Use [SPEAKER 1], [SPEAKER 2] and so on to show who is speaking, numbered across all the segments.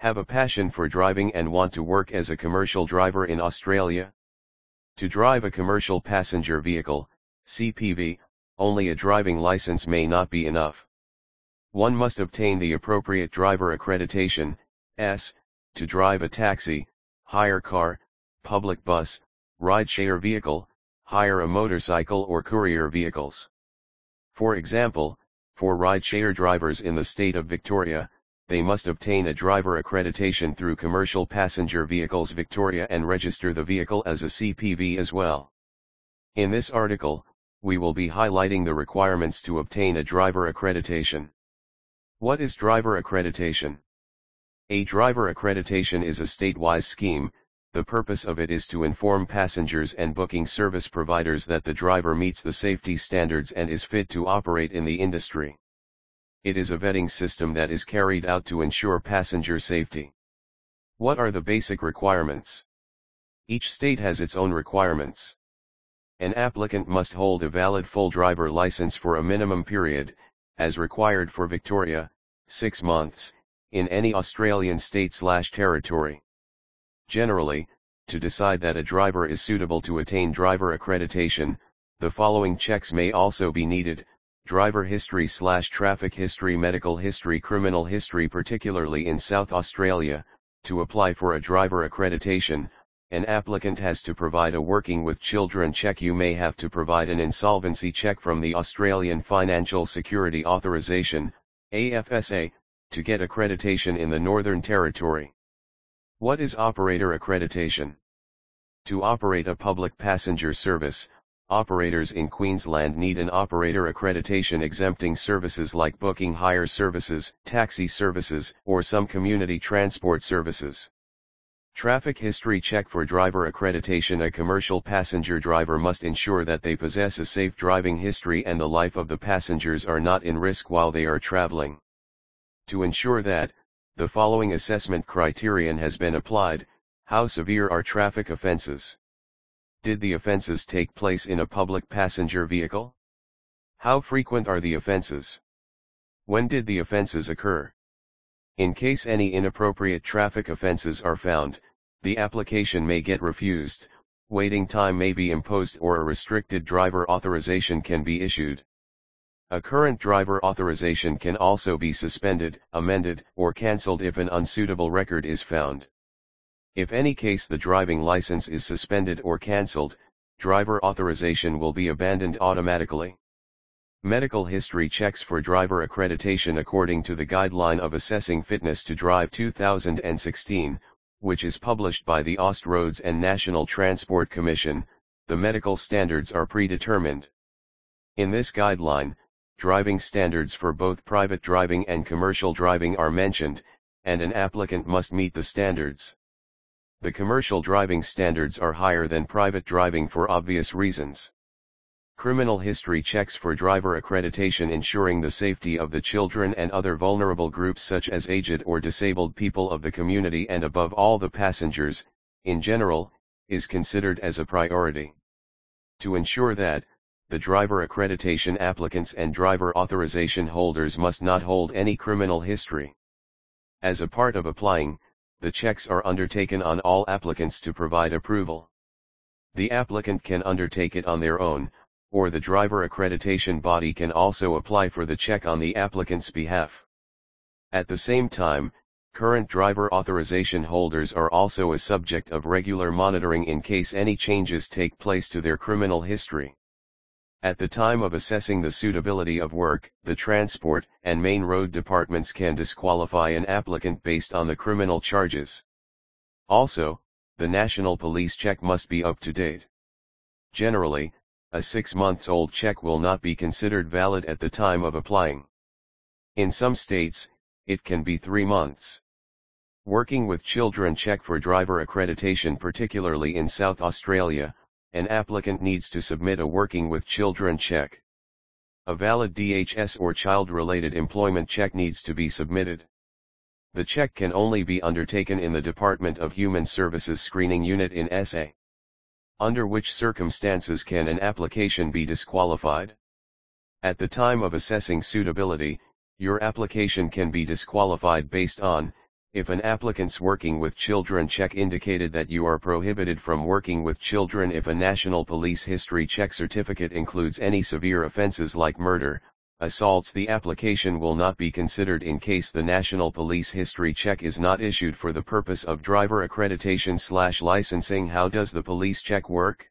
[SPEAKER 1] Have a passion for driving and want to work as a commercial driver in Australia? To drive a commercial passenger vehicle, CPV, only a driving license may not be enough. One must obtain the appropriate driver accreditation, S, to drive a taxi, hire car, public bus, ride-share vehicle, hire a motorcycle or courier vehicles. For example, for ride-share drivers in the state of Victoria, they must obtain a driver accreditation through Commercial Passenger Vehicles Victoria and register the vehicle as a CPV as well. In this article, we will be highlighting the requirements to obtain a driver accreditation. What is driver accreditation? A driver accreditation is a state-wise scheme, the purpose of it is to inform passengers and booking service providers that the driver meets the safety standards and is fit to operate in the industry. It is a vetting system that is carried out to ensure passenger safety. What are the basic requirements? Each state has its own requirements. An applicant must hold a valid full driver license for a minimum period, as required for Victoria, 6 months, in any Australian state/territory. Generally, to decide that a driver is suitable to attain driver accreditation, the following checks may also be needed, driver history slash traffic history medical history criminal history particularly in South Australia, to apply for a driver accreditation, an applicant has to provide a working with children check you may have to provide an insolvency check from the Australian Financial Security Authorisation, AFSA, to get accreditation in the Northern Territory. What is operator accreditation? To operate a public passenger service, operators in Queensland need an operator accreditation exempting services like booking hire services, taxi services, or some community transport services. Traffic history check for driver accreditation A commercial passenger driver must ensure that they possess a safe driving history and the life of the passengers are not in risk while they are traveling. To ensure that, the following assessment criterion has been applied, how severe are traffic offenses? Did the offenses take place in a public passenger vehicle? How frequent are the offenses? When did the offenses occur? In case any inappropriate traffic offenses are found, the application may get refused, waiting time may be imposed or a restricted driver authorization can be issued. A current driver authorization can also be suspended, amended, or cancelled if an unsuitable record is found. If any case the driving license is suspended or cancelled, driver authorization will be abandoned automatically. Medical history checks for driver accreditation according to the Guideline of Assessing Fitness to Drive 2016, which is published by the Austroads and National Transport Commission, the medical standards are predetermined. In this guideline, driving standards for both private driving and commercial driving are mentioned, and an applicant must meet the standards. The commercial driving standards are higher than private driving for obvious reasons. Criminal history checks for driver accreditation ensuring the safety of the children and other vulnerable groups such as aged or disabled people of the community and above all the passengers, in general, is considered as a priority. To ensure that, the driver accreditation applicants and driver authorization holders must not hold any criminal history. As a part of applying, the checks are undertaken on all applicants to provide approval. The applicant can undertake it on their own, or the driver accreditation body can also apply for the check on the applicant's behalf. At the same time, current driver authorization holders are also a subject of regular monitoring in case any changes take place to their criminal history. At the time of assessing the suitability of work, the transport and main road departments can disqualify an applicant based on the criminal charges. Also, the national police check must be up to date. Generally, a six months old check will not be considered valid at the time of applying. In some states, it can be three months. Working with children check for driver accreditation particularly in South Australia, an applicant needs to submit a Working with Children check. A valid DHS or child-related employment check needs to be submitted. The check can only be undertaken in the Department of Human Services Screening Unit in SA. Under which circumstances can an application be disqualified? At the time of assessing suitability, your application can be disqualified based on, If an applicant's working with children check indicated that you are prohibited from working with children if a national police history check certificate includes any severe offenses like murder, assaults the application will not be considered in case the national police history check is not issued for the purpose of driver accreditation slash licensing. How does the police check work?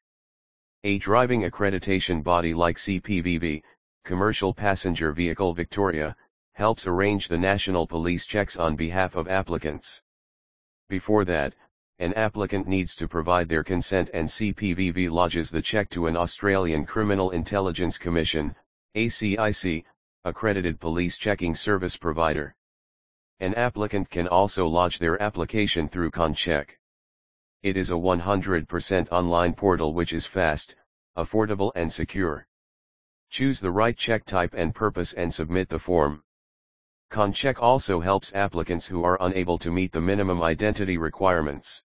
[SPEAKER 1] A driving accreditation body like CPVV, Commercial Passenger Vehicle Victoria, helps arrange the national police checks on behalf of applicants. Before that, an applicant needs to provide their consent and CPVV lodges the check to an Australian Criminal Intelligence Commission, ACIC, accredited police checking service provider. An applicant can also lodge their application through KonCheck. It is a 100% online portal which is fast, affordable and secure. Choose the right check type and purpose and submit the form. KonCheck also helps applicants who are unable to meet the minimum identity requirements.